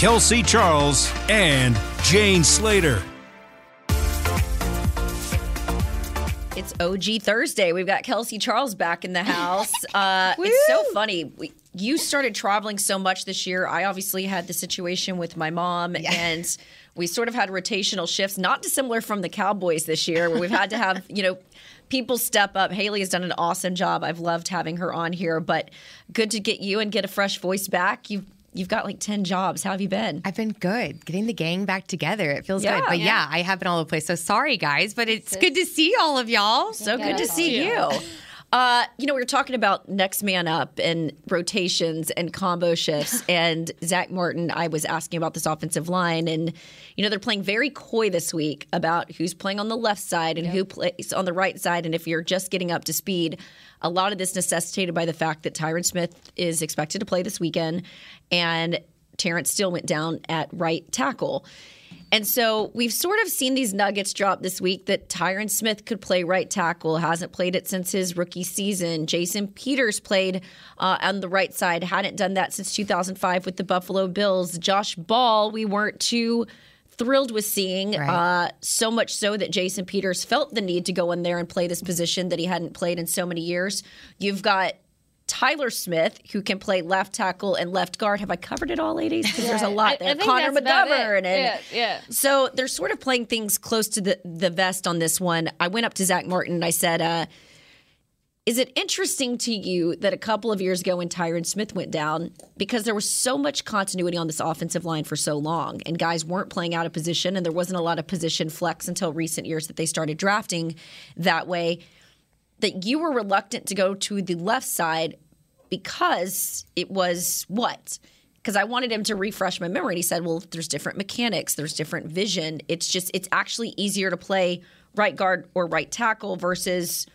Kelsey Charles, and Jane Slater. It's OG Thursday. We've got Kelsey Charles back in the house. Uh, it's so funny. We, you started traveling so much this year. I obviously had the situation with my mom, and we sort of had rotational shifts, not dissimilar from the Cowboys this year, where we've had to have, you know, people step up. Haley has done an awesome job. I've loved having her on here, but good to get you and get a fresh voice back. You've You've got like 10 jobs. How have you been? I've been good. Getting the gang back together. It feels Yeah. good. But yeah. Yeah. I have been all over the place. So sorry, guys, but it's good to see all of y'all. So good to see you. Uh, you know, we were talking about next man up and rotations and combo shifts. and Zach Martin, I was asking about this offensive line. And, you know, they're playing very coy this week about who's playing on the left side and who plays on the right side. And if you're just getting up to speed, a lot of this necessitated by the fact that Tyron Smith is expected to play this weekend. And Terence Steele went down at right tackle. And so we've sort of seen these nuggets drop this week that Tyron Smith could play right tackle, hasn't played it since his rookie season. Jason Peters played uh, on the right side, hadn't done that since 2005 with the Buffalo Bills. Josh Ball, we weren't too thrilled with seeing, Right. uh, so much so that Jason Peters felt the need to go in there and play this position that he hadn't played in so many years. You've got Tyler Smith, who can play left tackle and left guard. Have I covered it all, ladies? Because there's a lot there. I think Connor. McGovern and Yeah, yeah. so they're sort of playing things close to the, the vest on this one. I went up to Zach Martin and I said, uh, Is it interesting to you that a couple of years ago when Tyron Smith went down, because there was so much continuity on this offensive line for so long, and guys weren't playing out of position, and there wasn't a lot of position flex until recent years that they started drafting that way, that you were reluctant to go to the left side because it was what? Because I wanted him to refresh my memory. And he said, well, there's different mechanics, there's different vision. It's just, it's actually easier to play right guard or right tackle versus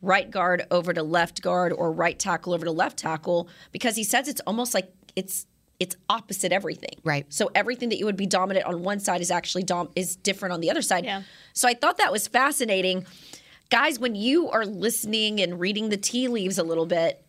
right guard over to left guard or right tackle over to left tackle because he says it's almost like it's it's opposite everything. Right. So everything that you would be dominant on one side is actually dom- is different on the other side. Yeah. So I thought that was fascinating. Guys, when you are listening and reading the tea leaves a little bit,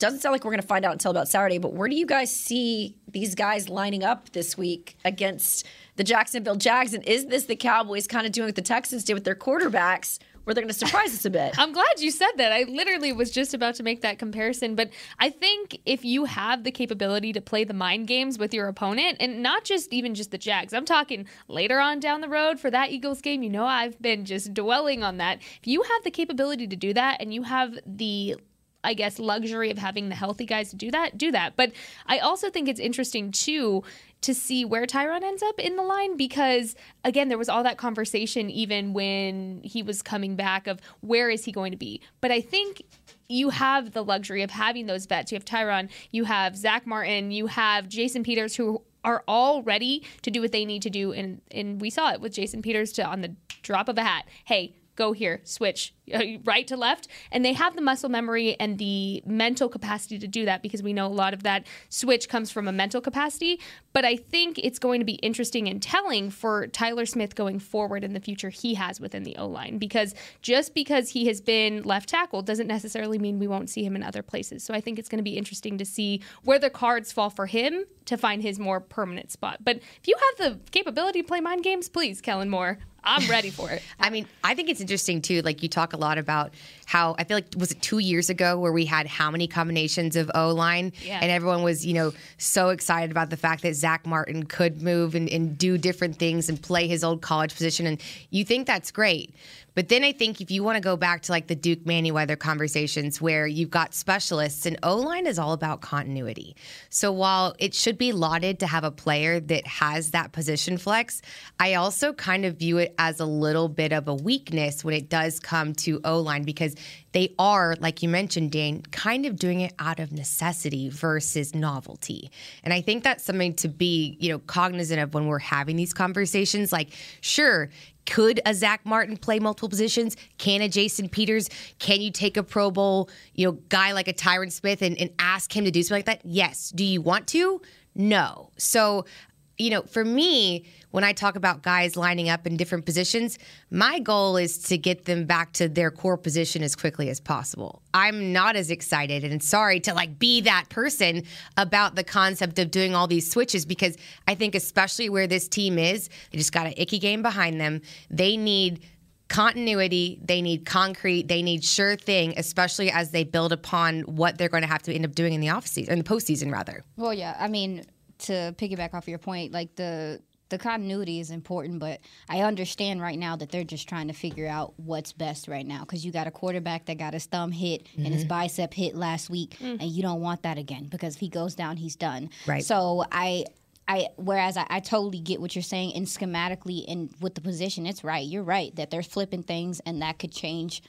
doesn't sound like we're going to find out until about Saturday, but where do you guys see these guys lining up this week against the Jacksonville Jags? And is this the Cowboys kind of doing what the Texans did with their quarterbacks, where they're going to surprise us a bit? I'm glad you said that. I literally was just about to make that comparison. But I think if you have the capability to play the mind games with your opponent, and not just even just the Jags, I'm talking later on down the road for that Eagles game. You know, I've been just dwelling on that. If you have the capability to do that and you have the I guess luxury of having the healthy guys to do that, do that. But I also think it's interesting too to see where Tyron ends up in the line because again there was all that conversation even when he was coming back of where is he going to be. But I think you have the luxury of having those vets. You have Tyron, you have Zach Martin, you have Jason Peters who are all ready to do what they need to do and and we saw it with Jason Peters to on the drop of a hat. Hey, go here, switch uh, right to left. And they have the muscle memory and the mental capacity to do that because we know a lot of that switch comes from a mental capacity. But I think it's going to be interesting and telling for Tyler Smith going forward in the future he has within the O line because just because he has been left tackle doesn't necessarily mean we won't see him in other places. So I think it's going to be interesting to see where the cards fall for him to find his more permanent spot. But if you have the capability to play mind games, please, Kellen Moore, I'm ready for it. I mean, I think it's interesting too. Like you talk a lot about how I feel like was it two years ago where we had how many combinations of O line, Yeah. and everyone was you know so excited about the fact that Zach Martin could move and, and do different things and play his old college position, and you think that's great. But then I think if you want to go back to like the Duke Manyweather conversations where you've got specialists and O line is all about continuity. So while it should be lauded to have a player that has that position flex, I also kind of view it as a little bit of a weakness when it does come to O line because they are, like you mentioned, Dane, kind of doing it out of necessity versus novelty. And I think that's something to be, you know, cognizant of when we're having these conversations. Like, sure, could a Zach Martin play multiple positions? Can a Jason Peters? Can you take a Pro Bowl, you know, guy like a Tyron Smith and, and ask him to do something like that? Yes. Do you want to? No. So, you know, for me, when I talk about guys lining up in different positions, my goal is to get them back to their core position as quickly as possible. I'm not as excited and sorry to like be that person about the concept of doing all these switches because I think especially where this team is, they just got an icky game behind them. They need continuity, they need concrete, they need sure thing, especially as they build upon what they're going to have to end up doing in the off season, in the postseason rather. Well, yeah, I mean, to piggyback off your point, like the the continuity is important, but I understand right now that they're just trying to figure out what's best right now because you got a quarterback that got his thumb hit mm-hmm. and his mm-hmm. bicep hit last week, mm. and you don't want that again because if he goes down, he's done. Right. So I I whereas I, I, totally get what you're saying and schematically and with the position, it's right. You're right that they're flipping things and that could change.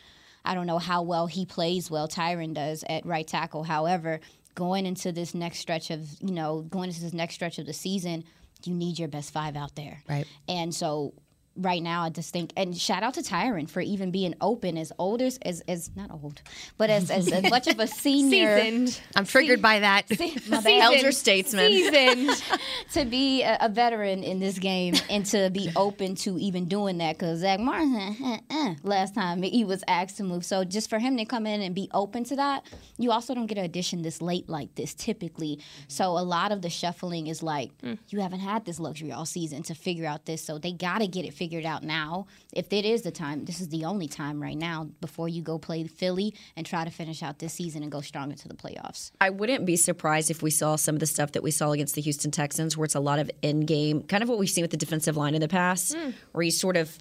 I don't know how well he plays well Tyron does at right tackle. However, going into this next stretch of you know going into this next stretch of the season, you need your best five out there. Right. And so right now I just think and shout out to Tyron for even being open as old as as, as not old, but as, as, as much of a senior Seasoned. I'm triggered by that. Seasoned. Elder statesman. Seasoned. to be a, a, veteran in this game and to be open to even doing that because Zach Martin eh, eh, last time he was asked to move. So just for him to come in and be open to that, you also don't get an addition this late like this typically. So a lot of the shuffling is like mm. you haven't had this luxury all season to figure out this. So they got to get it figured figured out now. If it is the time, this is the only time right now before you go play Philly and try to finish out this season and go strong into the playoffs. I wouldn't be surprised if we saw some of the stuff that we saw against the Houston Texans, where it's a lot of in game, kind of what we've seen with the defensive line in the past, mm. where you sort of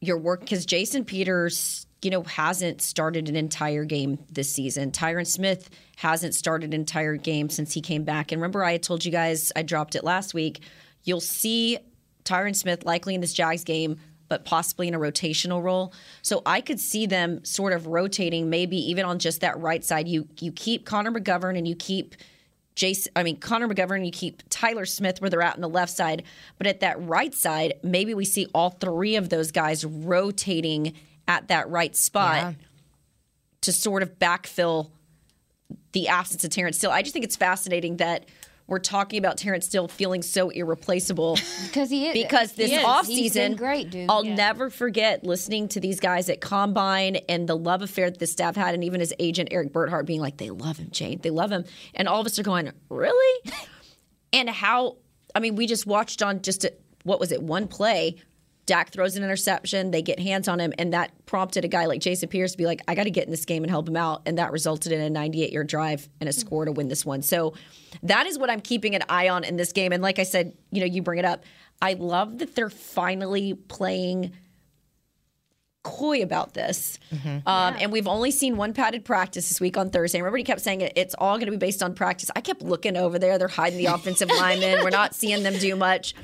your work because Jason Peters, you know, hasn't started an entire game this season. Tyron Smith hasn't started an entire game since he came back. And remember, I told you guys I dropped it last week. You'll see Tyron Smith likely in this Jags game, but possibly in a rotational role. So I could see them sort of rotating, maybe even on just that right side. You you keep Connor McGovern and you keep Jason. I mean Connor McGovern. You keep Tyler Smith where they're at on the left side, but at that right side, maybe we see all three of those guys rotating at that right spot yeah. to sort of backfill the absence of Terence Steele. I just think it's fascinating that we're talking about Terence Steele feeling so irreplaceable. Because he is. Because this he is. offseason great dude. I'll yeah. never forget listening to these guys at Combine and the love affair that the staff had and even his agent Eric Burkhart being like they love him Jane they love him. And all of us are going really? And how I mean we just watched on just a, what was it one play Dak throws an interception, they get hands on him, and that prompted a guy like Jason Peters to be like, I got to get in this game and help him out. And that resulted in a 98 yard drive and a score to win this one. So that is what I'm keeping an eye on in this game. And like I said, you know, you bring it up. I love that they're finally playing coy about this. Mm-hmm. Um, yeah. And we've only seen one padded practice this week on Thursday. Everybody kept saying it, it's all going to be based on practice. I kept looking over there. They're hiding the offensive linemen. We're not seeing them do much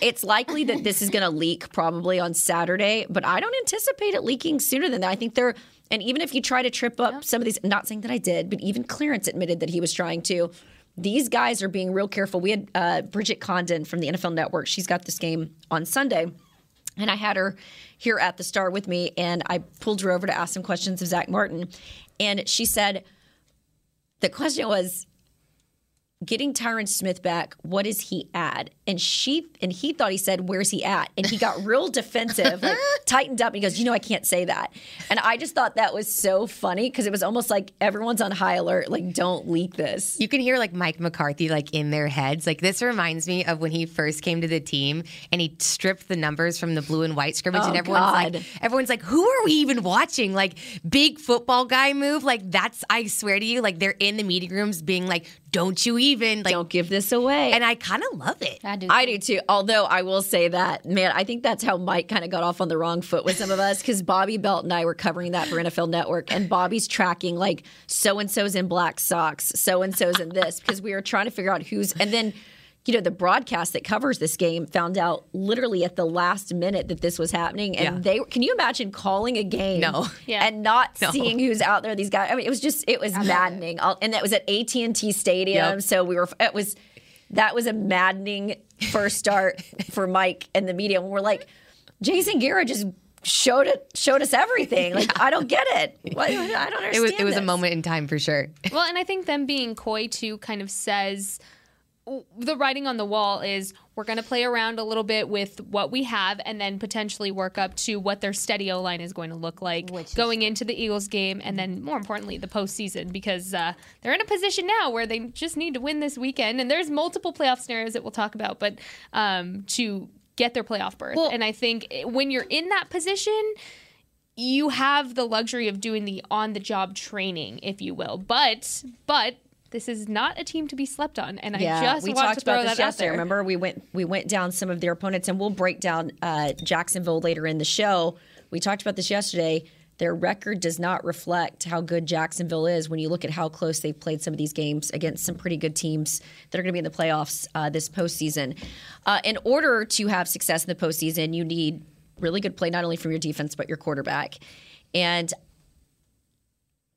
it's likely that this is going to leak probably on Saturday, but I don't anticipate it leaking sooner than that. I think they're, and even if you try to trip up some of these, not saying that I did, but even Clarence admitted that he was trying to. These guys are being real careful. We had uh, Bridget Condon from the NFL Network. She's got this game on Sunday. And I had her here at the Star with me, and I pulled her over to ask some questions of Zach Martin. And she said, the question was, getting Tyron Smith back, what does he add? And she and he thought he said, Where's he at? And he got real defensive, like tightened up, and he goes, You know, I can't say that. And I just thought that was so funny because it was almost like everyone's on high alert, like, don't leak this. You can hear like Mike McCarthy like in their heads. Like this reminds me of when he first came to the team and he stripped the numbers from the blue and white scrimmage, oh, and everyone's God. like everyone's like, Who are we even watching? Like big football guy move. Like that's I swear to you, like they're in the meeting rooms being like, Don't you even like don't give this away. And I kind of love it. I do. I do too. Although I will say that, man, I think that's how Mike kind of got off on the wrong foot with some of us because Bobby Belt and I were covering that for NFL Network, and Bobby's tracking like so and so's in black socks, so and so's in this because we were trying to figure out who's, and then you know, the broadcast that covers this game found out literally at the last minute that this was happening. And Yeah. they can you imagine calling a game No. Yeah. and not No. seeing who's out there? These guys. I mean, it was just it was maddening. I'll- And that was at AT and T Stadium. Yep. So we were. It was that was a maddening first start for Mike and the media. When we're like, Jason Garrett just showed it showed us everything. Like I don't get it. What, I don't understand. It was it was a moment in time for sure. Well, and I think them being coy too kind of says the writing on the wall is we're going to play around a little bit with what we have and then potentially work up to what their steady O line is going to look like Which going into the Eagles game and then more importantly the postseason because uh, they're in a position now where they just need to win this weekend and there's multiple playoff scenarios that we'll talk about, but um, to get their playoff berth. Well- and I think when you're in that position, you have the luxury of doing the on the job training, if you will. But but this is not a team to be slept on, and I just we want talked to throw about this yesterday. Remember, we went we went down some of their opponents, and we'll break down uh, Jacksonville later in the show. We talked about this yesterday. Their record does not reflect how good Jacksonville is when you look at how close they've played some of these games against some pretty good teams that are going to be in the playoffs uh, this postseason. Uh, in order to have success in the postseason, you need really good play, not only from your defense but your quarterback. And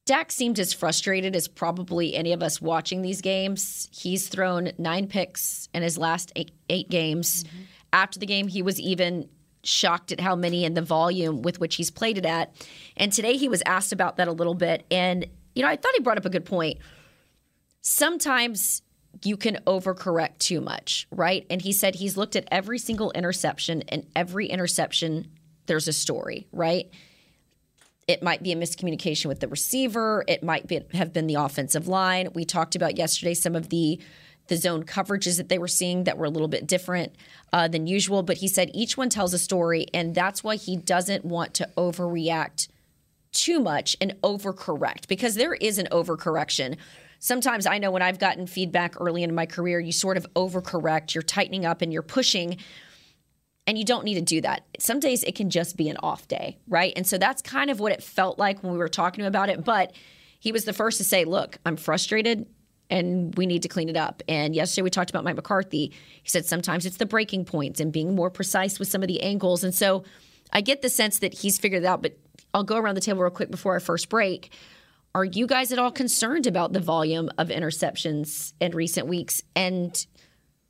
Dak seemed as frustrated as probably any of us watching these games. He's thrown nine picks in his last eight, eight games. Mm-hmm. After the game, he was even shocked at how many and the volume with which he's played it at. And today he was asked about that a little bit. And, you know, I thought he brought up a good point. Sometimes you can overcorrect too much, right? And he said he's looked at every single interception, and every interception, there's a story, right? It might be a miscommunication with the receiver. It might be, have been the offensive line. We talked about yesterday some of the the zone coverages that they were seeing that were a little bit different uh, than usual. But he said each one tells a story, and that's why he doesn't want to overreact too much and overcorrect because there is an overcorrection. Sometimes I know when I've gotten feedback early in my career, you sort of overcorrect, you're tightening up and you're pushing and you don't need to do that. Some days it can just be an off day, right? And so that's kind of what it felt like when we were talking about it. But he was the first to say, Look, I'm frustrated and we need to clean it up. And yesterday we talked about Mike McCarthy. He said sometimes it's the breaking points and being more precise with some of the angles. And so I get the sense that he's figured it out. But I'll go around the table real quick before our first break. Are you guys at all concerned about the volume of interceptions in recent weeks? And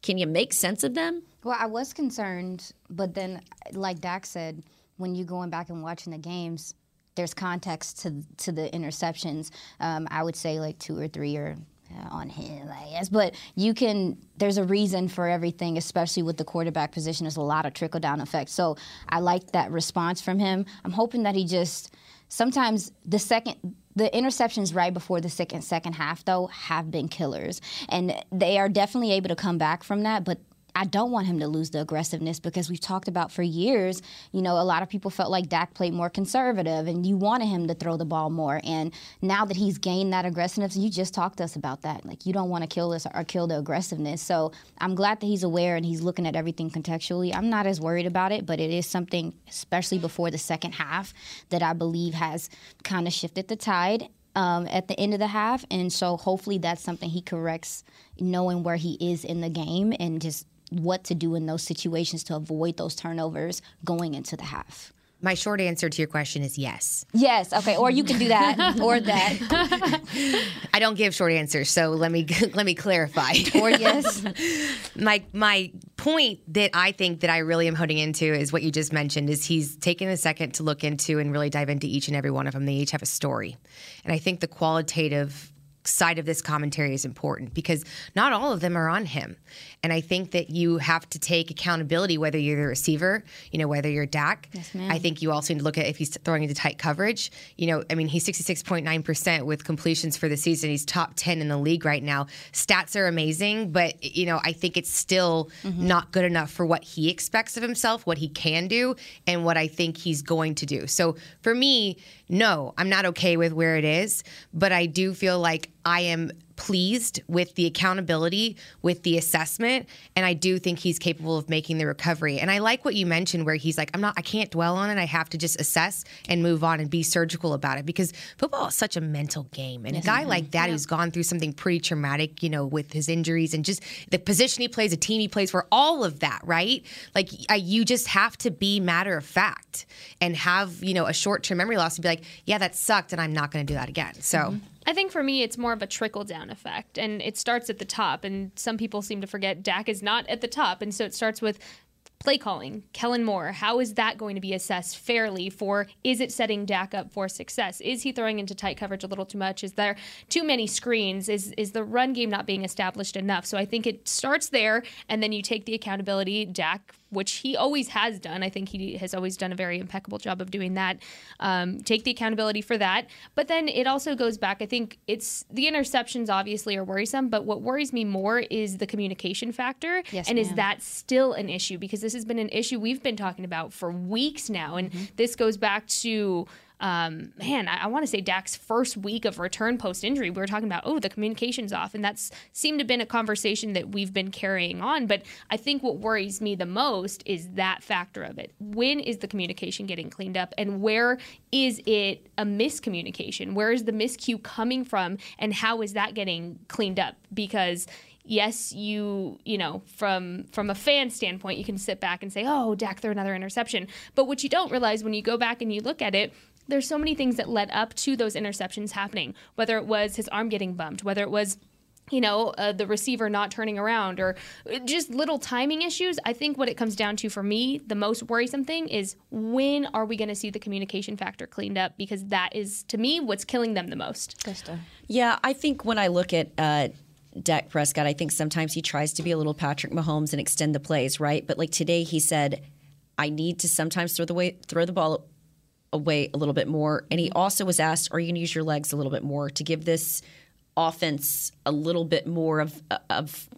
can you make sense of them? Well, I was concerned, but then, like Dak said, when you're going back and watching the games, there's context to to the interceptions. Um, I would say like two or three are uh, on him, I guess. But you can. There's a reason for everything, especially with the quarterback position. There's a lot of trickle down effect. So I like that response from him. I'm hoping that he just sometimes the second the interceptions right before the second second half though have been killers. And they are definitely able to come back from that but I don't want him to lose the aggressiveness because we've talked about for years, you know, a lot of people felt like Dak played more conservative and you wanted him to throw the ball more. And now that he's gained that aggressiveness, you just talked to us about that. Like you don't want to kill this or kill the aggressiveness. So I'm glad that he's aware and he's looking at everything contextually. I'm not as worried about it, but it is something, especially before the second half, that I believe has kind of shifted the tide um, at the end of the half. And so hopefully that's something he corrects, knowing where he is in the game and just what to do in those situations to avoid those turnovers going into the half. My short answer to your question is yes. Yes, okay, or you can do that, or that, I don't give short answers, so let me let me clarify. or yes. my my point that I think that I really am holding into is what you just mentioned is he's taken a second to look into and really dive into each and every one of them. They each have a story, and I think the qualitative side of this commentary is important because not all of them are on him. And I think that you have to take accountability whether you're the receiver, you know, whether you're Dak. Yes, ma'am. I think you also need to look at if he's throwing into tight coverage. You know, I mean, he's 66.9% with completions for the season. He's top 10 in the league right now. Stats are amazing, but, you know, I think it's still mm-hmm. not good enough for what he expects of himself, what he can do, and what I think he's going to do. So for me, no, I'm not okay with where it is, but I do feel like I am pleased with the accountability, with the assessment, and I do think he's capable of making the recovery. And I like what you mentioned where he's like, I'm not, I can't dwell on it. I have to just assess and move on and be surgical about it because football is such a mental game. And a guy like that who's gone through something pretty traumatic, you know, with his injuries and just the position he plays, the team he plays for, all of that, right? Like I, you just have to be matter of fact and have, you know, a short term memory loss and be like, yeah, that sucked and I'm not going to do that again. So. Mm-hmm. I think for me, it's more of a trickle down effect, and it starts at the top. And some people seem to forget Dak is not at the top, and so it starts with play calling, Kellen Moore, how is that going to be assessed fairly for is it setting Dak up for success? Is he throwing into tight coverage a little too much? Is there too many screens? Is is the run game not being established enough? So I think it starts there and then you take the accountability. Dak which he always has done. I think he has always done a very impeccable job of doing that. Um, take the accountability for that. But then it also goes back. I think it's the interceptions obviously are worrisome, but what worries me more is the communication factor. Yes, and is that still an issue? Because this has been an issue we've been talking about for weeks now. And Mm-hmm. this goes back to um, man, I, I want to say Dak's first week of return post injury. We were talking about, oh, the communication's off. And that's seemed to have been a conversation that we've been carrying on. But I think what worries me the most is that factor of it. When is the communication getting cleaned up? And where is it a miscommunication? Where is the miscue coming from? And how is that getting cleaned up? Because yes, you you know from from a fan standpoint, you can sit back and say, "Oh, Dak threw another interception." But what you don't realize when you go back and you look at it. There's so many things that led up to those interceptions happening. Whether it was his arm getting bumped, whether it was you know, uh, the receiver not turning around or just little timing issues. I think what it comes down to for me, the most worrisome thing is when are we going to see the communication factor cleaned up? Because that is, to me, what's killing them the most. Yeah, I think when I look at uh, Dak Prescott, I think sometimes he tries to be a little Patrick Mahomes and extend the plays, right? But like today, he said, "I need to sometimes throw the way throw the ball away a little bit more." And he also was asked, "Are you going to use your legs a little bit more to give this offense a little bit more of of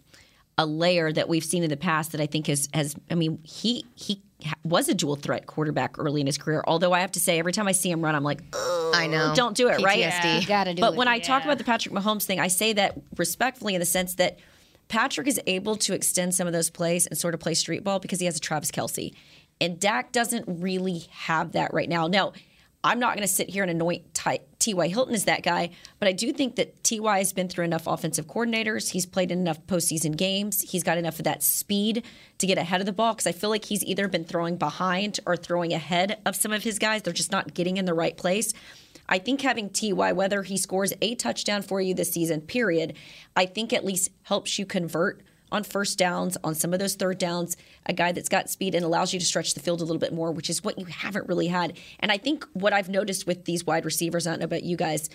a layer that we've seen in the past that I think has has I mean he he was a dual threat quarterback early in his career. Although I have to say every time I see him run, I'm like, oh, I know. don't do it, right? PTSD. You gotta do But it. when I talk about the Patrick Mahomes thing, I say that respectfully in the sense that Patrick is able to extend some of those plays and sort of play street ball because he has a Travis Kelce. And Dak doesn't really have that right now. Now, I'm not going to sit here and anoint Ty-. Hilton as that guy, but I do think that T.Y. has been through enough offensive coordinators. He's played in enough postseason games. He's got enough of that speed to get ahead of the ball because I feel like he's either been throwing behind or throwing ahead of some of his guys. They're just not getting in the right place. I think having Ty, whether he scores a touchdown for you this season, period, I think at least helps you convert on first downs, on some of those third downs, a guy that's got speed and allows you to stretch the field a little bit more, which is what you haven't really had. And I think what I've noticed with these wide receivers, I don't know about you guys,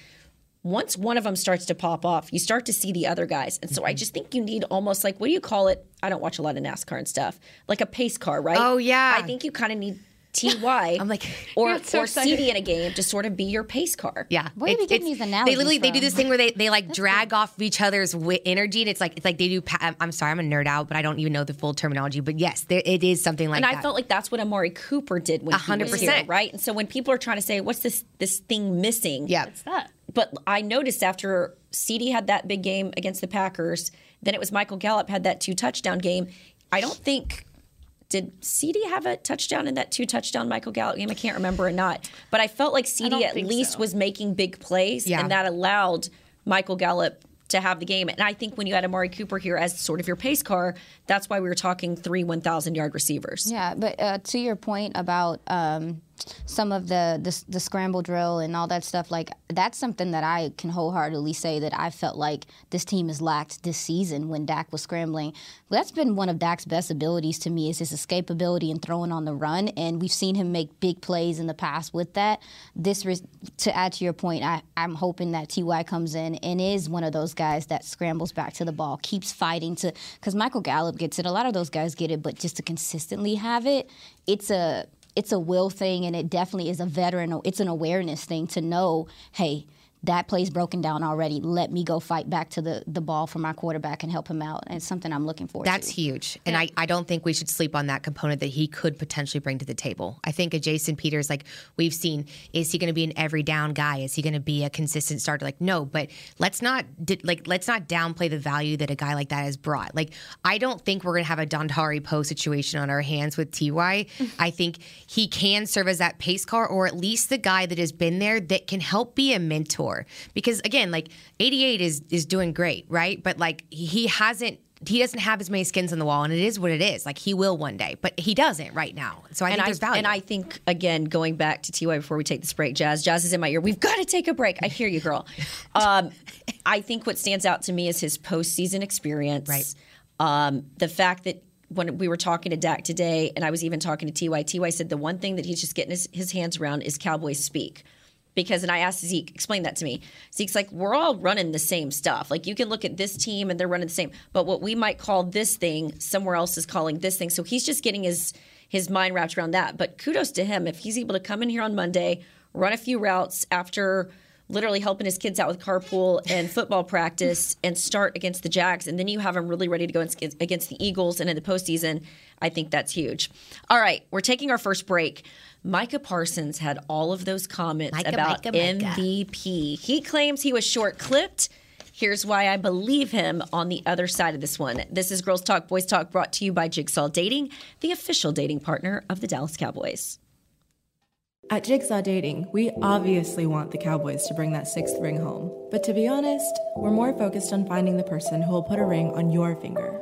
once one of them starts to pop off, you start to see the other guys. And so I mm-hmm. just think you need almost like, what do you call it? I don't watch a lot of NASCAR and stuff, like a pace car, right? Oh, yeah. I think you kind of need Ty. I'm like- or You're so or excited. CeeDee in a game to sort of be your pace car. Yeah, Where do we get these They analogies literally they do this thing where they, they like drag off of each other's wi- energy, and it's like it's like they do. Pa- I'm- I'm sorry, I'm a nerd out, but I don't even know the full terminology. But yes, there, it is something like and that. I felt like that's what Amari Cooper did when he was here, 100%. right? And so when people are trying to say, "What's this this thing missing?" yeah, What's that? But I noticed after CeeDee had that big game against the Packers, then it was Michael Gallup had that two touchdown game. I don't think did CeeDee have a touchdown in that two touchdown Michael Gallup game? I can't remember or not. But I felt like CeeDee at least so. was making big plays, Yeah. and that allowed Michael Gallup to have the game. And I think when you had Amari Cooper here as sort of your pace car, that's why we were talking three 1,000 yard receivers. Yeah, but uh, to your point about um, some of the, the the scramble drill and all that stuff, like that's something that I can wholeheartedly say that I felt like this team has lacked this season when Dak was scrambling. That's been one of Dak's best abilities to me is his escapability and throwing on the run, and we've seen him make big plays in the past with that. This to add to your point, I, I'm hoping that Ty comes in and is one of those guys that scrambles back to the ball, keeps fighting to because Michael Gallup gets it. A lot of those guys get it, but just to consistently have it, it's a it's a will thing, and it definitely is a veteran. It's an awareness thing to know, hey. That play's broken down already. Let me go fight back to the, the ball for my quarterback and help him out. And it's something I'm looking forward to. That's to. huge. And I, I don't think we should sleep on that component that he could potentially bring to the table. I think a Jason Peters, like we've seen, is he going to be an every down guy? Is he going to be a consistent starter? Like, no, but let's not like let's not downplay the value that a guy like that has brought. Like, I don't think we're going to have a Dontari Poe situation on our hands with Ty. I think he can serve as that pace car, or at least the guy that has been there that can help be a mentor. Because again, like 88 is is doing great, right? But like he hasn't he doesn't have as many skins on the wall, and it is what it is. Like he will one day, but he doesn't right now. So I and think I, there's value. And I think again, going back to Ty before we take this break, Jazz, Jazz is in my ear. We've got to take a break. I hear you, girl. Um, I think what stands out to me is his postseason experience. Right. Um, the fact that when we were talking to Dak today, and I was even talking to Ty, Ty said the one thing that he's just getting his, his hands around is Cowboys speak because and I asked Zeke, explain that to me. Zeke's like, we're all running the same stuff. Like you can look at this team and they're running the same, but what we might call this thing, somewhere else is calling this thing. So he's just getting his his mind wrapped around that. But kudos to him if he's able to come in here on Monday, run a few routes after literally helping his kids out with carpool and football practice and start against the Jags, and then you have him really ready to go against the Eagles and in the postseason. I think that's huge. All right, we're taking our first break. Micah Parsons had all of those comments Micah, about Micah, Micah. MVP. He claims he was short clipped. Here's why I believe him on the other side of this one. This is Girls Talk, Boys Talk brought to you by Jigsaw Dating, the official dating partner of the Dallas Cowboys. At Jigsaw Dating, we obviously want the Cowboys to bring that sixth ring home. But to be honest, we're more focused on finding the person who will put a ring on your finger.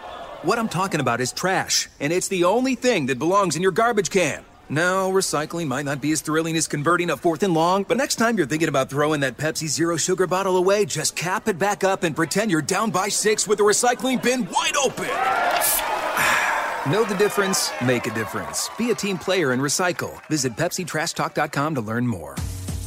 What I'm talking about is trash, and it's the only thing that belongs in your garbage can. Now, recycling might not be as thrilling as converting a fourth and long, but next time you're thinking about throwing that Pepsi Zero Sugar bottle away, just cap it back up and pretend you're down by six with the recycling bin wide open. know the difference? Make a difference. Be a team player and recycle. Visit PepsiTrashTalk.com to learn more.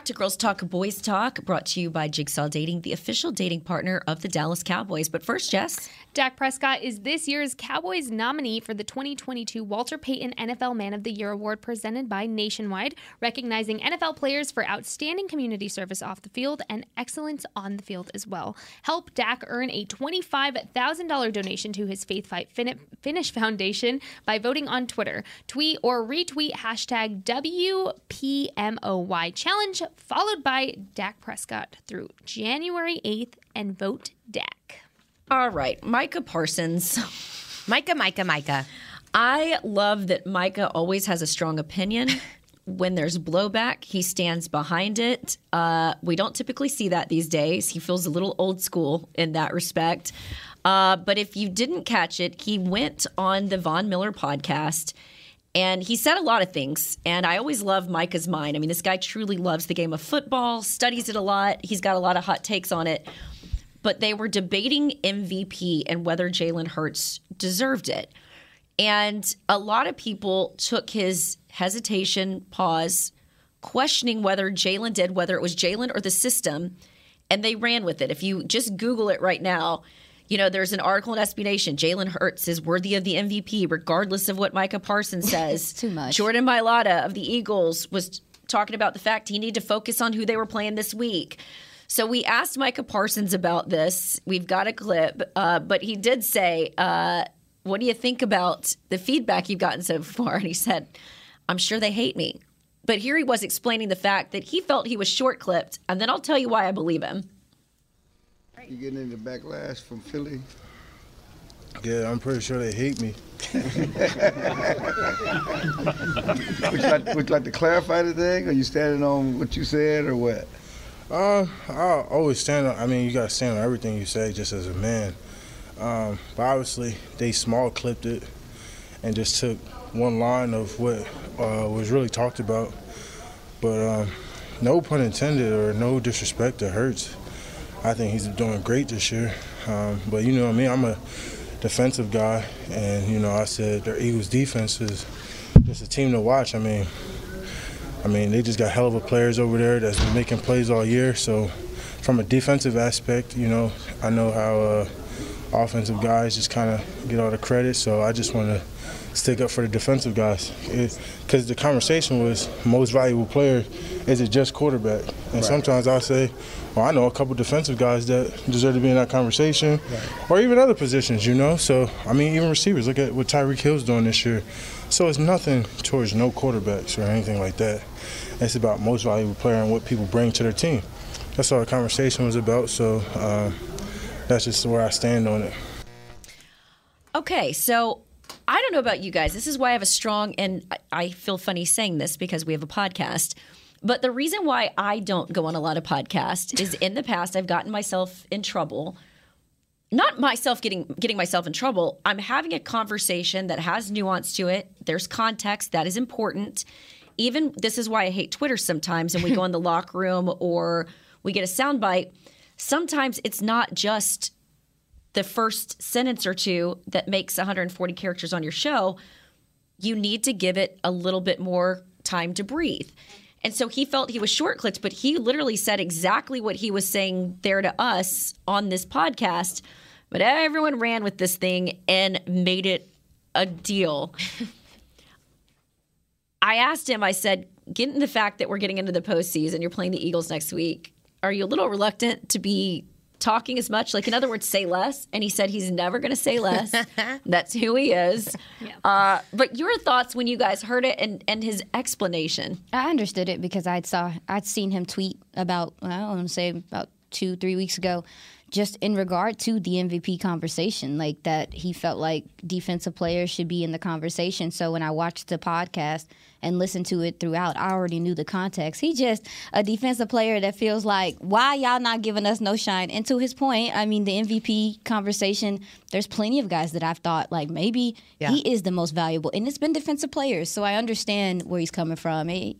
back to Girls Talk, Boys Talk, brought to you by Jigsaw Dating, the official dating partner of the Dallas Cowboys. But first, Jess. Dak Prescott is this year's Cowboys nominee for the 2022 Walter Payton NFL Man of the Year award presented by Nationwide, recognizing NFL players for outstanding community service off the field and excellence on the field as well. Help Dak earn a $25,000 donation to his Faith Fight fin- Finish Foundation by voting on Twitter. Tweet or retweet hashtag WPMOY challenge, followed by Dak Prescott through January 8th, and vote Dak. All right, Micah Parsons. Micah, Micah, Micah. I love that Micah always has a strong opinion. when there's blowback, he stands behind it. Uh, we don't typically see that these days. He feels a little old school in that respect. Uh, but if you didn't catch it, he went on the Von Miller podcast and he said a lot of things. And I always love Micah's mind. I mean, this guy truly loves the game of football, studies it a lot. He's got a lot of hot takes on it but they were debating MVP and whether Jalen Hurts deserved it. And a lot of people took his hesitation, pause, questioning whether Jalen did, whether it was Jalen or the system, and they ran with it. If you just Google it right now, you know, there's an article in SB Nation. Jalen Hurts is worthy of the MVP, regardless of what Micah Parsons says. Too much. Jordan Mailata of the Eagles was talking about the fact he needed to focus on who they were playing this week. So we asked Micah Parsons about this. We've got a clip, uh, but he did say, uh, "What do you think about the feedback you've gotten so far?" And he said, "I'm sure they hate me." But here he was explaining the fact that he felt he was short clipped, and then I'll tell you why I believe him. You getting any backlash from Philly? Yeah, I'm pretty sure they hate me. would, you like, would you like to clarify the thing? Are you standing on what you said or what? Uh, I always stand on. I mean, you gotta stand on everything you say, just as a man. Um, but obviously, they small clipped it and just took one line of what uh, was really talked about. But um, no pun intended or no disrespect to Hurts. I think he's doing great this year. Um, but you know what I mean? I'm a defensive guy, and you know I said their Eagles defense is just a team to watch. I mean, I mean they just got hell of a players over there that's been making plays all year. So from a defensive aspect, you know I know how uh, offensive guys just kind of get all the credit. So I just want to stick up for the defensive guys. Because the conversation was most valuable player is it just quarterback? And right. sometimes i say well i know a couple defensive guys that deserve to be in that conversation right. or even other positions you know? So i mean even receivers look at what tyreek hill's doing this year. So it's nothing towards no quarterbacks or anything like that. It's about most valuable player and what people bring to their team. That's all the conversation was about so uh, that's just where i stand on it. Okay so I don't know about you guys. This is why I have a strong, and I feel funny saying this because we have a podcast. But the reason why I don't go on a lot of podcasts is in the past I've gotten myself in trouble. Not myself getting getting myself in trouble. I'm having a conversation that has nuance to it. There's context that is important. Even this is why I hate Twitter sometimes and we go in the locker room or we get a soundbite. Sometimes it's not just the first sentence or two that makes 140 characters on your show, you need to give it a little bit more time to breathe. And so he felt he was short clipped, but he literally said exactly what he was saying there to us on this podcast. But everyone ran with this thing and made it a deal. I asked him, I said, given the fact that we're getting into the postseason, you're playing the Eagles next week, are you a little reluctant to be talking as much. Like, in other words, say less. And he said he's never going to say less. That's who he is. Yeah. Uh, but your thoughts when you guys heard it and, and his explanation? I understood it because I'd saw I'd seen him tweet about I don't want to say about two three weeks ago just in regard to the MVP conversation, like that he felt like defensive players should be in the conversation. So when I watched the podcast and listened to it throughout, I already knew the context. He just a defensive player that feels like, why y'all not giving us no shine? And to his point, I mean, the MVP conversation, there's plenty of guys that I've thought like maybe yeah. he is the most valuable, and it's been defensive players. So I understand where he's coming from. He,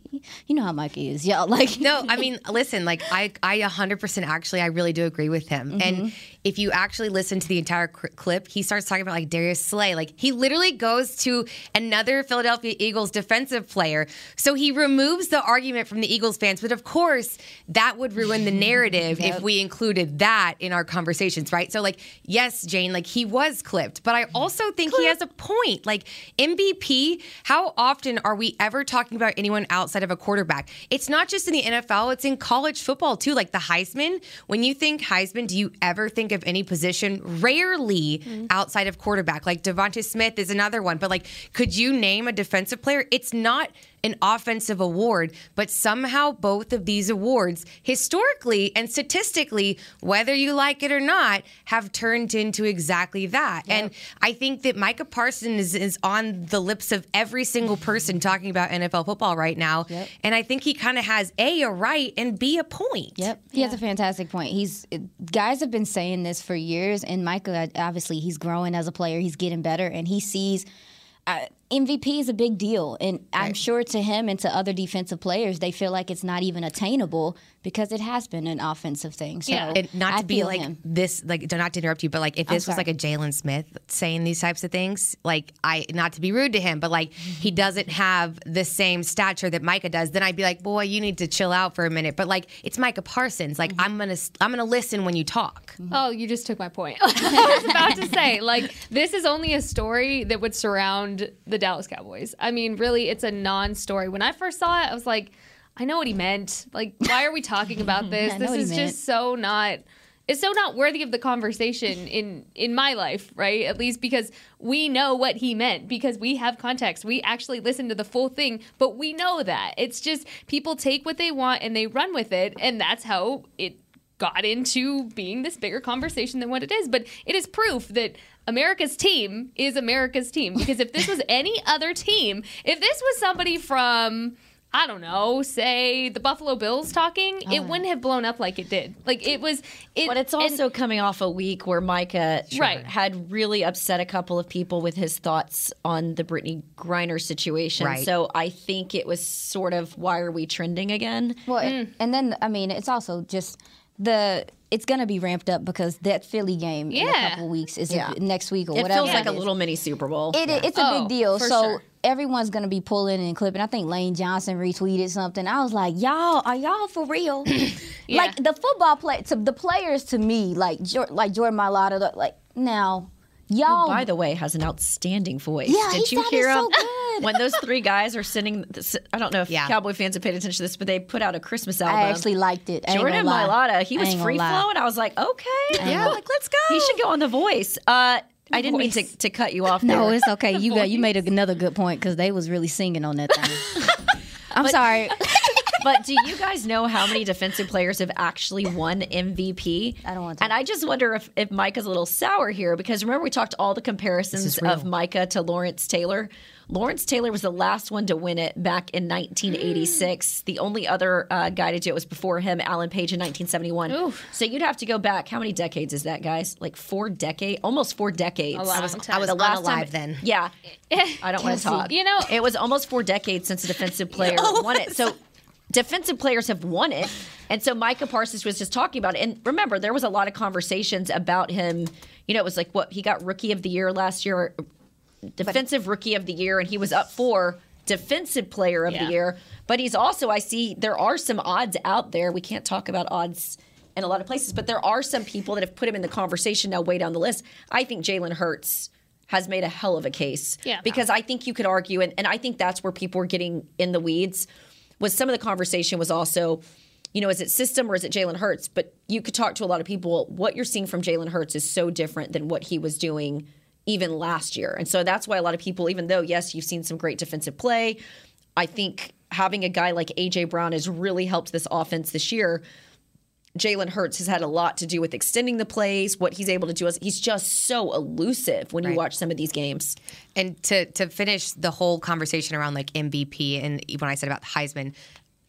you know how Mike is, y'all. Like, no, I mean, listen, like I, I 100% actually, I really do agree with him. Mm-hmm. And if you actually listen to the entire clip, he starts talking about like Darius Slay. Like he literally goes to another Philadelphia Eagles defensive player. So he removes the argument from the Eagles fans. But of course, that would ruin the narrative yep. if we included that in our conversations, right? So like, yes, Jane, like he was clipped, but I also think Clip. he has a point. Like MVP, how often are we ever talking about anyone outside of a quarterback? It's not just in the NFL, it's in college football too. Like the Heisman, when you think Heisman, do you ever think of any position? Rarely mm-hmm. outside of quarterback. Like DeVonta Smith is another one, but like, could you name a defensive player? It's not an offensive award, but somehow both of these awards, historically and statistically, whether you like it or not, have turned into exactly that. Yep. And I think that Micah Parsons is, is, on the lips of every single person talking about NFL football right now. Yep. And I think he kind of has A, a right, and B, a point. Yep. He yeah. has a fantastic point. He's guys have been saying this for years, and Micah obviously he's growing as a player, he's getting better, and he sees uh, MVP is a big deal, and right. I'm sure to him and to other defensive players, they feel like it's not even attainable because it has been an offensive thing. So yeah, and not to I be like him. this, like not to interrupt you, but like if this was like a Jaylon Smith saying these types of things, like I not to be rude to him, but like he doesn't have the same stature that Micah does, then I'd be like, boy, you need to chill out for a minute. But like it's Micah Parsons, like mm-hmm. I'm gonna I'm gonna listen when you talk. Mm-hmm. Oh, you just took my point. I was about to say like this is only a story that would surround the Dallas Cowboys. I mean, really, it's a non-story. When I first saw it, I was like I know what he meant. Like, why are we talking about this? This is just so not. It's so not worthy of the conversation in in my life, right? At least because we know what he meant because we have context. We actually listen to the full thing, but we know that it's just people take what they want and they run with it, and that's how it got into being this bigger conversation than what it is. But it is proof that America's team is America's team. Because if this was any other team, if this was somebody from I don't know, say the Buffalo Bills talking, it ah. wouldn't have blown up like it did. Like it was it But it's and- also coming off a week where Micah Right. had really upset a couple of people with his thoughts on the Brittney Griner situation. Right. So I think it was sort of why are we trending again? Well, and- and then I mean, it's also just the it's gonna be ramped up because that Philly game in a couple weeks is Yeah. next week or It whatever. feels like a little mini Super Bowl. It, It's a Oh, big deal. for So sure. everyone's gonna be pulling and clipping. I think Lane Johnson retweeted something. I was like, y'all, are y'all for real? Like the football play to the players to me, like like Jordan Mailata, like now y'all. By the way, has an outstanding voice. Yeah, Did he you sounded hear so him? Good. When those three guys are sitting, I don't know if Yeah. Cowboy fans have paid attention to this, but they put out a Christmas album. I actually liked it. I Jordan gonna. Mailata, he was free lie. flowing. I was like, okay, yeah, like let's go. He should go on The Voice. Uh, I didn't mean to, to cut you off. No, it's okay. You got you made another good point because they was really singing on that thing. I'm sorry. but do you guys know how many defensive players have actually won MVP? I don't wanna. And I just wonder if, if Micah's a little sour here because remember we talked all the comparisons of Micah to Lawrence Taylor. Lawrence Taylor was the last one to win it back in 1986. the only other uh, guy to do it was before him, Alan Page in 1971. So you'd have to go back. How many decades is that, guys? Like four decades, almost four decades. A long I was, time. I was The last time- then. Yeah. I don't want to talk. You know- it was almost four decades since a defensive player won it. So defensive players have won it. And so Micah Parsons was just talking about it. And remember, there was a lot of conversations about him. You know, it was like what he got rookie of the year last year, defensive rookie of the year, and he was up for defensive player of Yeah. the year. But he's also, I see, there are some odds out there. We can't talk about odds in a lot of places, but there are some people that have put him in the conversation now way down the list. I think Jalen Hurts has made a hell of a case. Yeah. Because I think you could argue, and, and I think that's where people were getting in the weeds, was some of the conversation was also, you know, is it system or is it Jalen Hurts? But you could talk to a lot of people. What you're seeing from Jalen Hurts is so different than what he was doing even last year. And so that's why a lot of people, even though, yes, you've seen some great defensive play, I think having a guy like A.J. Brown has really helped this offense this year. Jalen Hurts has had a lot to do with extending the plays. What he's able to do is he's just so elusive when you Right. watch some of these games. And to to finish the whole conversation around like MVP and when I said about the Heisman,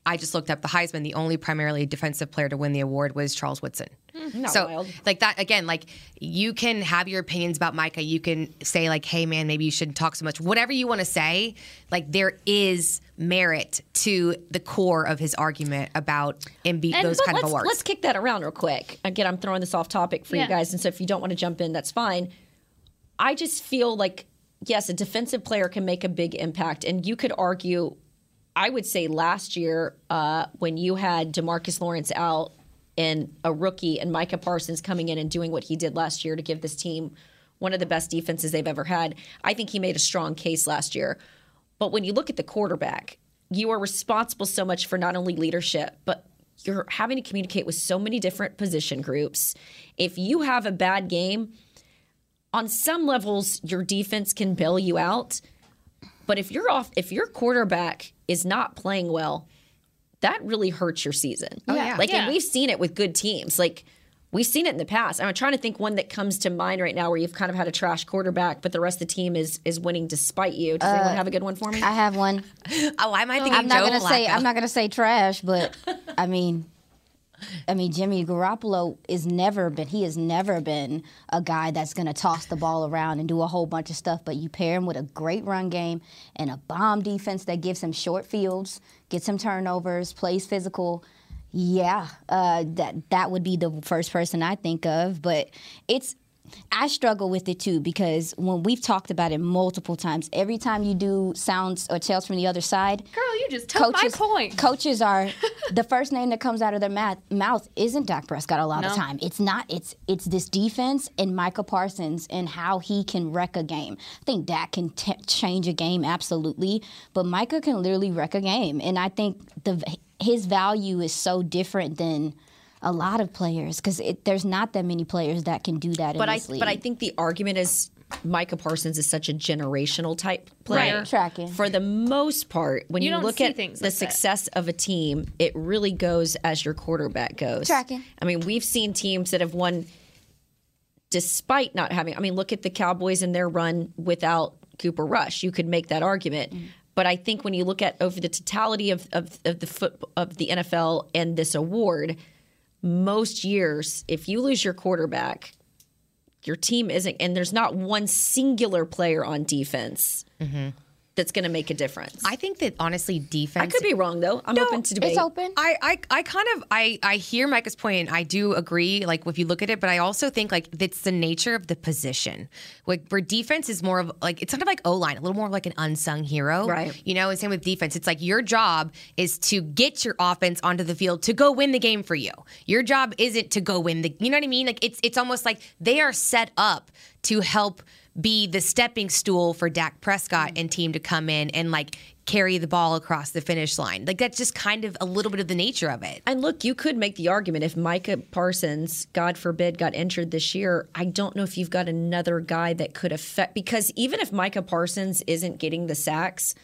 I just looked up the Heisman. The only primarily defensive player to win the award was Charles Woodson. Hmm. so wild. like that again, like you can have your opinions about Micah. You can say like, hey man, maybe you shouldn't talk so much. Whatever you want to say, like there is merit to the core of his argument about MVP And those kind let's, of awards. Let's kick that around real quick. Again, I'm throwing this off topic for Yeah. you guys, and so if you don't want to jump in, that's fine. I just feel like yes, a defensive player can make a big impact, and you could argue. I would say last year uh, when you had Demarcus Lawrence out and a rookie and Micah Parsons coming in and doing what he did last year to give this team one of the best defenses they've ever had. I think he made a strong case last year. But when you look at the quarterback, you are responsible so much for not only leadership, but you're having to communicate with so many different position groups. If you have a bad game, on some levels, your defense can bail you out. But if you're off, if your quarterback is not playing well, that really hurts your season. Oh, yeah. Like, and we've seen it with good teams. Like, we've seen it in the past. I'm trying to think one that comes to mind right now where you've kind of had a trash quarterback, but the rest of the team is is winning despite you. Does anyone uh, have a good one for me? I have one. oh, I might think I'm not Joe gonna say I'm not gonna say trash, but I mean, I mean Jimmy Garoppolo is never been he has never been a guy that's gonna toss the ball around and do a whole bunch of stuff. But you pair him with a great run game and a bomb defense that gives him short fields, gets him turnovers, plays physical. Yeah, uh, that that would be the first person I think of. But it's I struggle with it too because when we've talked about it multiple times, every time you do sounds or tales from the other side, Girl, you just took my point. Coaches are the first name that comes out of their mouth, mouth isn't Dak Prescott a lot of time. It's not. It's it's this defense and Micah Parsons and how he can wreck a game. I think Dak can t- change a game absolutely, but Micah can literally wreck a game. And I think the his value is so different than a lot of players because there's not that many players that can do that. But in I league. but I think the argument is Micah Parsons is such a generational type player. Right. Tracking. For the most part, when You you, look at things the like that. success of a team, it really goes as your quarterback goes. Tracking. I mean, we've seen teams that have won despite not having. I mean, look at the Cowboys and their run without Cooper Rush. You could make that argument. Mm. But I think when you look at over the totality of, of, of the foot of the NFL and this award, most years, if you lose your quarterback, your team isn't, and there's not one singular player on defense mm-hmm. That's going to make a difference. I think that honestly, defense. I could be wrong though. I'm open to debate. it's open. I, I, I kind of I, I hear Micah's point and I do agree like if you look at it but I also think like it's the nature of the position like where defense is more of like it's kind of like O-line a little more like an unsung hero Right. you know and same with defense it's like your job is to get your offense onto the field to go win the game for you your job isn't to go win the you know what I mean like it's it's almost like they are set up to help be the stepping stool for Dak Prescott and team to come in and like carry the ball across the finish line. Like that's just kind of a little bit of the nature of it. And look, you could make the argument if Micah Parsons, God forbid, got injured this year. I don't know if you've got another guy that could affect because even if Micah Parsons isn't getting the sacks,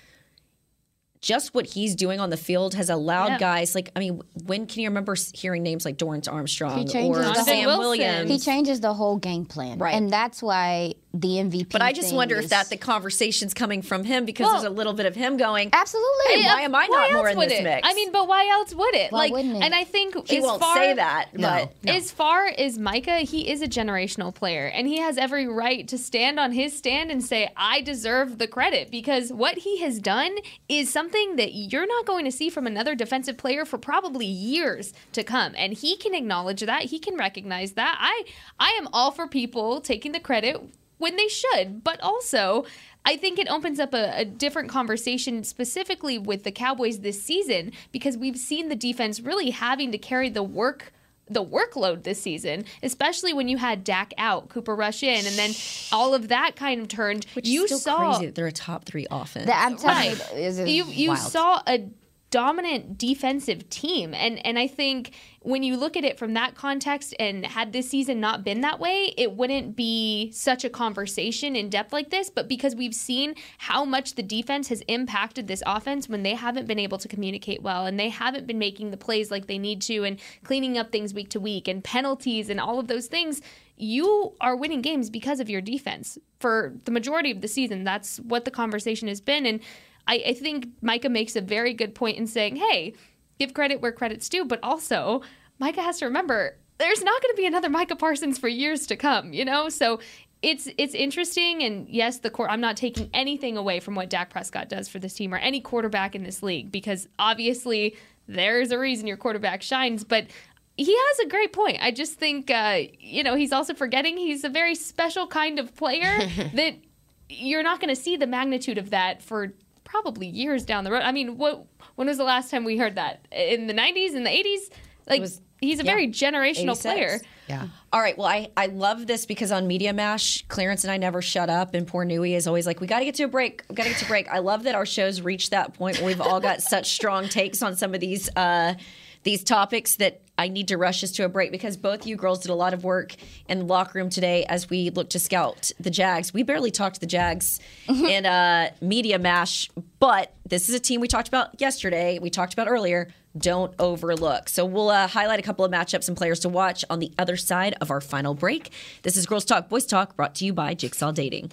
just what he's doing on the field has allowed Yeah. guys like I mean, when can you remember hearing names like Dorance Armstrong He changes or the Sam whole- Williams? he changes the whole game plan, Right. And that's why the MVP. but I just thing wonder is- if that the conversation's coming from him because Well- there's a little bit of him going, absolutely. Hey, why am I Why not more in this it? mix? I mean, but why else would it? Why like, wouldn't it? and I think he as won't far, say that, but As far as Micah, he is a generational player, and he has every right to stand on his stand and say, "I deserve the credit," because what he has done is something that you're not going to see from another defensive player for probably years to come, and he can acknowledge that. He can recognize that. I I am all for people taking the credit when they should, but also. I think it opens up a, a different conversation specifically with the Cowboys this season because we've seen the defense really having to carry the work the workload this season, especially when you had Dak out, Cooper Rush in, and then all of that kind of turned. which you is still saw crazy that they're a top three offense. That I'm telling Right. you, is is you you wild. saw a dominant defensive team. And and I think when you look at it from that context and had this season not been that way it wouldn't be such a conversation in depth like this. But because we've seen how much the defense has impacted this offense when they haven't been able to communicate well and they haven't been making the plays like they need to and cleaning up things week to week and penalties and all of those things you are winning games because of your defense. For the majority of the season that's what the conversation has been. And I, I think Micah makes a very good point in saying, hey, give credit where credit's due, but also Micah has to remember there's not going to be another Micah Parsons for years to come, you know? So it's it's interesting and yes, the court I'm not taking anything away from what Dak Prescott does for this team or any quarterback in this league because obviously there's a reason your quarterback shines, but he has a great point. I just think, uh, you know, he's also forgetting he's a very special kind of player that you're not going to see the magnitude of that for probably years down the road. I mean, what when was the last time we heard that? In the 90s, in the 80s? Like was- he's a yeah, very generational 86. player. Yeah. All right. Well, I, I love this because on Media Mash, Clarence and I never shut up, and poor Nui is always like, "We got to get to a break. We got to get to a break." I love that our shows reached that point where we've all got such strong takes on some of these uh, these topics that I need to rush us to a break because both you girls did a lot of work in the locker room today as we look to scout the Jags. We barely talked to the Jags in uh, Media Mash, but this is a team we talked about yesterday. We talked about earlier. Don't overlook. So we'll uh, highlight a couple of matchups and players to watch on the other side of our final break. This is Girls Talk Boys Talk, brought to you by Jigsaw Dating.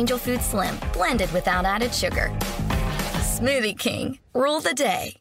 Food Slim, blended without added sugar. Smoothie King, rule the day.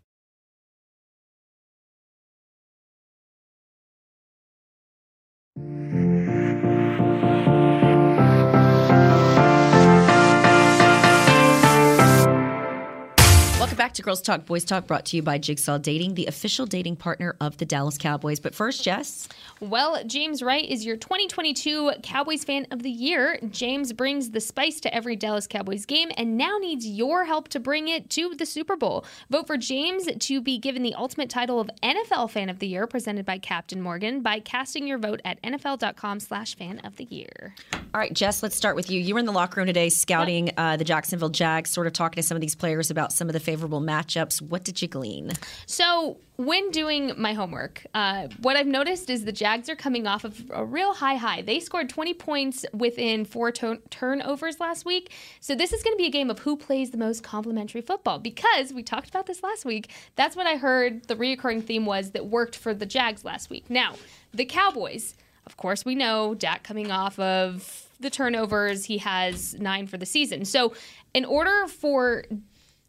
Back to Girls Talk Boys Talk, brought to you by Jigsaw Dating, the official dating partner of the Dallas Cowboys. But first, Jess. Well, James Wright is your 2022 Cowboys Fan of the Year. James brings the spice to every Dallas Cowboys game and now needs your help to bring it to the Super Bowl. Vote for James to be given the ultimate title of NFL Fan of the Year, presented by Captain Morgan, by casting your vote at nfl.com/slash fan of the year. All right, Jess, let's start with you. You were in the locker room today scouting uh, the Jacksonville Jags, sort of talking to some of these players about some of the favorable matchups. What did you glean? So, when doing my homework, uh, what I've noticed is the Jags are coming off of a real high high. They scored 20 points within four to- turnovers last week. So, this is going to be a game of who plays the most complimentary football because we talked about this last week. That's what I heard the reoccurring theme was that worked for the Jags last week. Now, the Cowboys, of course, we know Dak coming off of the turnovers, he has nine for the season. So, in order for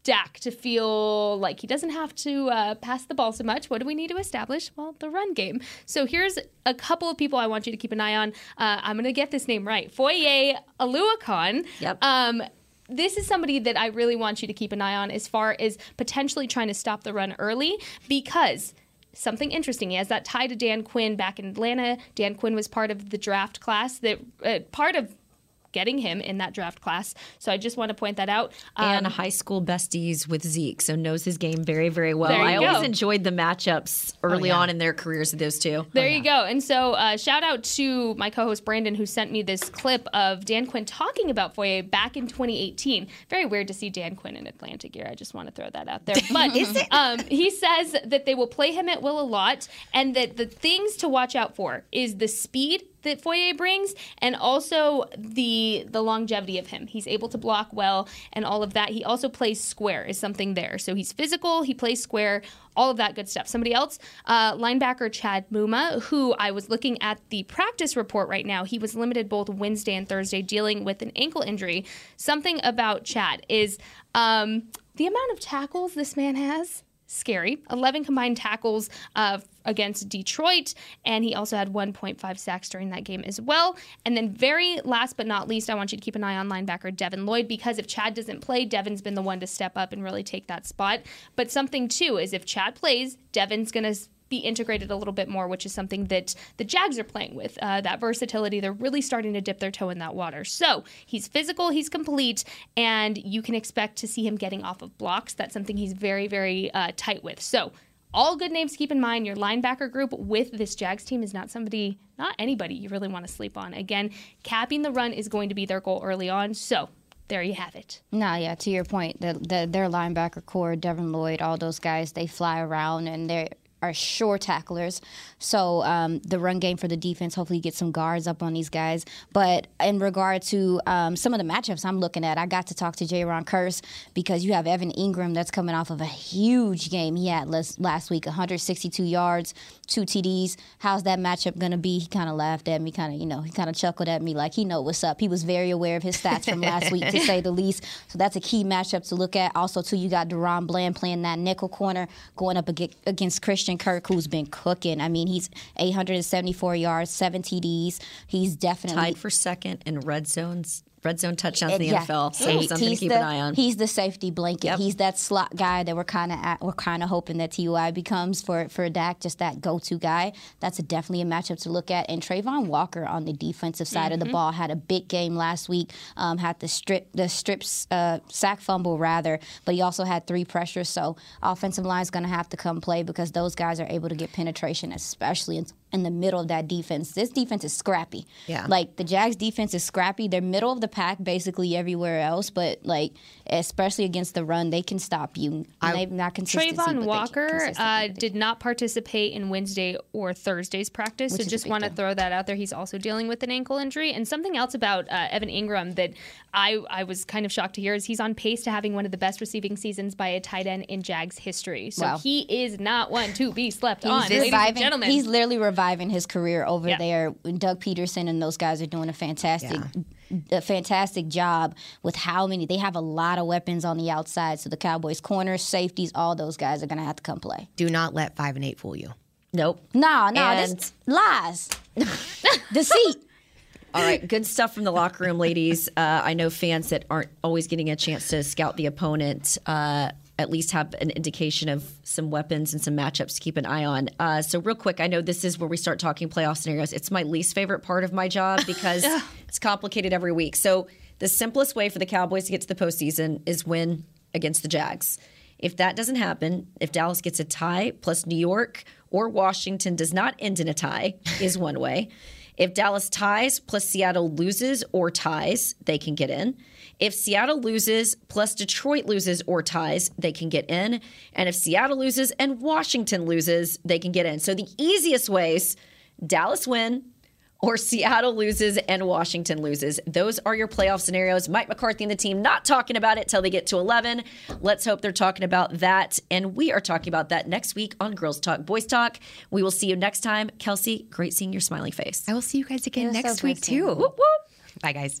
Dak to feel like he doesn't have to uh, pass the ball so much. What do we need to establish? Well, the run game. So here's a couple of people I want you to keep an eye on. Uh, I'm going to get this name right. Foye Oluokun. Yep. Um, this is somebody that I really want you to keep an eye on as far as potentially trying to stop the run early because something interesting. He has that tie to Dan Quinn back in Atlanta. Dan Quinn was part of the draft class that uh, part of getting him in that draft class. So I just want to point that out. and Um, high school besties with Zeke, so knows his game very, very well. I always enjoyed the matchups early on in their careers of those two. There you go. And so, uh, shout out to my co host Brandon, who sent me this clip of Dan Quinn talking about Foye back in 2018. Very weird to see Dan Quinn in Atlanta gear. I just want to throw that out there. But Um, he says that they will play him at will a lot, and that the things to watch out for is the speed that Foye brings, and also the the longevity of him. He's able to block well, and all of that. He also plays square is something there. So he's physical. He plays square. All of that good stuff. Somebody else, uh, linebacker Chad Muma, who I was looking at the practice report right now. He was limited both Wednesday and Thursday, dealing with an ankle injury. Something about Chad is um, the amount of tackles this man has scary. 11 combined tackles uh, against Detroit, and he also had 1.5 sacks during that game as well. And then, very last but not least, I want you to keep an eye on linebacker Devin Lloyd because if Chad doesn't play, Devin's been the one to step up and really take that spot. But something too is if Chad plays, Devin's going to be integrated a little bit more, which is something that the Jags are playing with. Uh, that versatility, they're really starting to dip their toe in that water. So he's physical, he's complete, and you can expect to see him getting off of blocks. That's something he's very, very uh, tight with. So all good names to keep in mind. Your linebacker group with this Jags team is not somebody, not anybody you really want to sleep on. Again, capping the run is going to be their goal early on. So there you have it. No, yeah, to your point, the, the, their linebacker core, Devin Lloyd, all those guys, they fly around and they are sure tacklers. So um, the run game for the defense, hopefully, get some guards up on these guys. But in regard to um, some of the matchups I'm looking at, I got to talk to Jayron Kearse because you have Evan Engram that's coming off of a huge game he had last, last week 162 yards, two TDs. How's that matchup going to be? He kind of laughed at me, kind of, you know, he kind of chuckled at me like he know what's up. He was very aware of his stats from last week, to say the least. So that's a key matchup to look at. Also, too, you got DaRon Bland playing that nickel corner, going up against Christian Kirk, who's been cooking. I mean, he's 874 yards, seven TDs. He's definitely Tied for second in red zones red zone touchdowns in the Yeah. NFL. So something to keep the, an eye on. He's the safety blanket. He's that slot guy that we're kind of we're kind of hoping that Ty becomes for for Dak, just that go to guy. That's a, definitely a matchup to look at. And Travon Walker on the defensive side of the Mm-hmm. Mhm. ball had a big game last week. Um, had the strip the strips uh, sack fumble rather, but he also had three pressures. So offensive line's going to have to come play because those guys are able to get penetration, especially in, in the middle of that defense. This defense is scrappy. Yeah. Like the Jags defense is scrappy. They're middle of the pack basically everywhere else, but like especially against the run, they can stop you. And they've not consistent. Travon Walker uh, did not participate in Wednesday or Thursday's practice, Which so just want to throw that out there. He's also dealing with an ankle injury, and something else about uh, Evan Engram that I I was kind of shocked to hear is he's on pace to having one of the best receiving seasons by a tight end in Jags history. So Wow. he is not one to be slept on, He's ladies and gentlemen. He's literally reviving his career over Yeah. there. Doug Pederson and those guys are doing a fantastic, a fantastic job with how many. They have a lot of weapons on the outside. So the Cowboys, corners, safeties, all those guys are going to have to come play. Do not let five and eight fool you. Nope. No, no, And- this lies, deceit. All right, good stuff from the locker room, ladies. Uh, I know fans that aren't always getting a chance to scout the opponent uh, at least have an indication of some weapons and some matchups to keep an eye on. Uh, so, real quick, I know this is where we start talking playoff scenarios. It's my least favorite part of my job because it's complicated every week. So, the simplest way for the Cowboys to get to the postseason is win against the Jags. If that doesn't happen, if Dallas gets a tie plus New York or Washington does not end in a tie, is one way. If Dallas ties plus Seattle loses or ties, they can get in. If Seattle loses plus Detroit loses or ties, they can get in. And if Seattle loses and Washington loses, they can get in. So the easiest ways Dallas win, or Seattle loses and Washington loses. Those are your playoff scenarios. Mike McCarthy and the team not talking about it till they get to 11. Let's hope they're talking about that. And we are talking about that next week on Girls Talk, Boys Talk. We will see you next time. Kelsey, great seeing your smiling face. I will see you guys again You're so next week too. Whoop, whoop. Bye guys.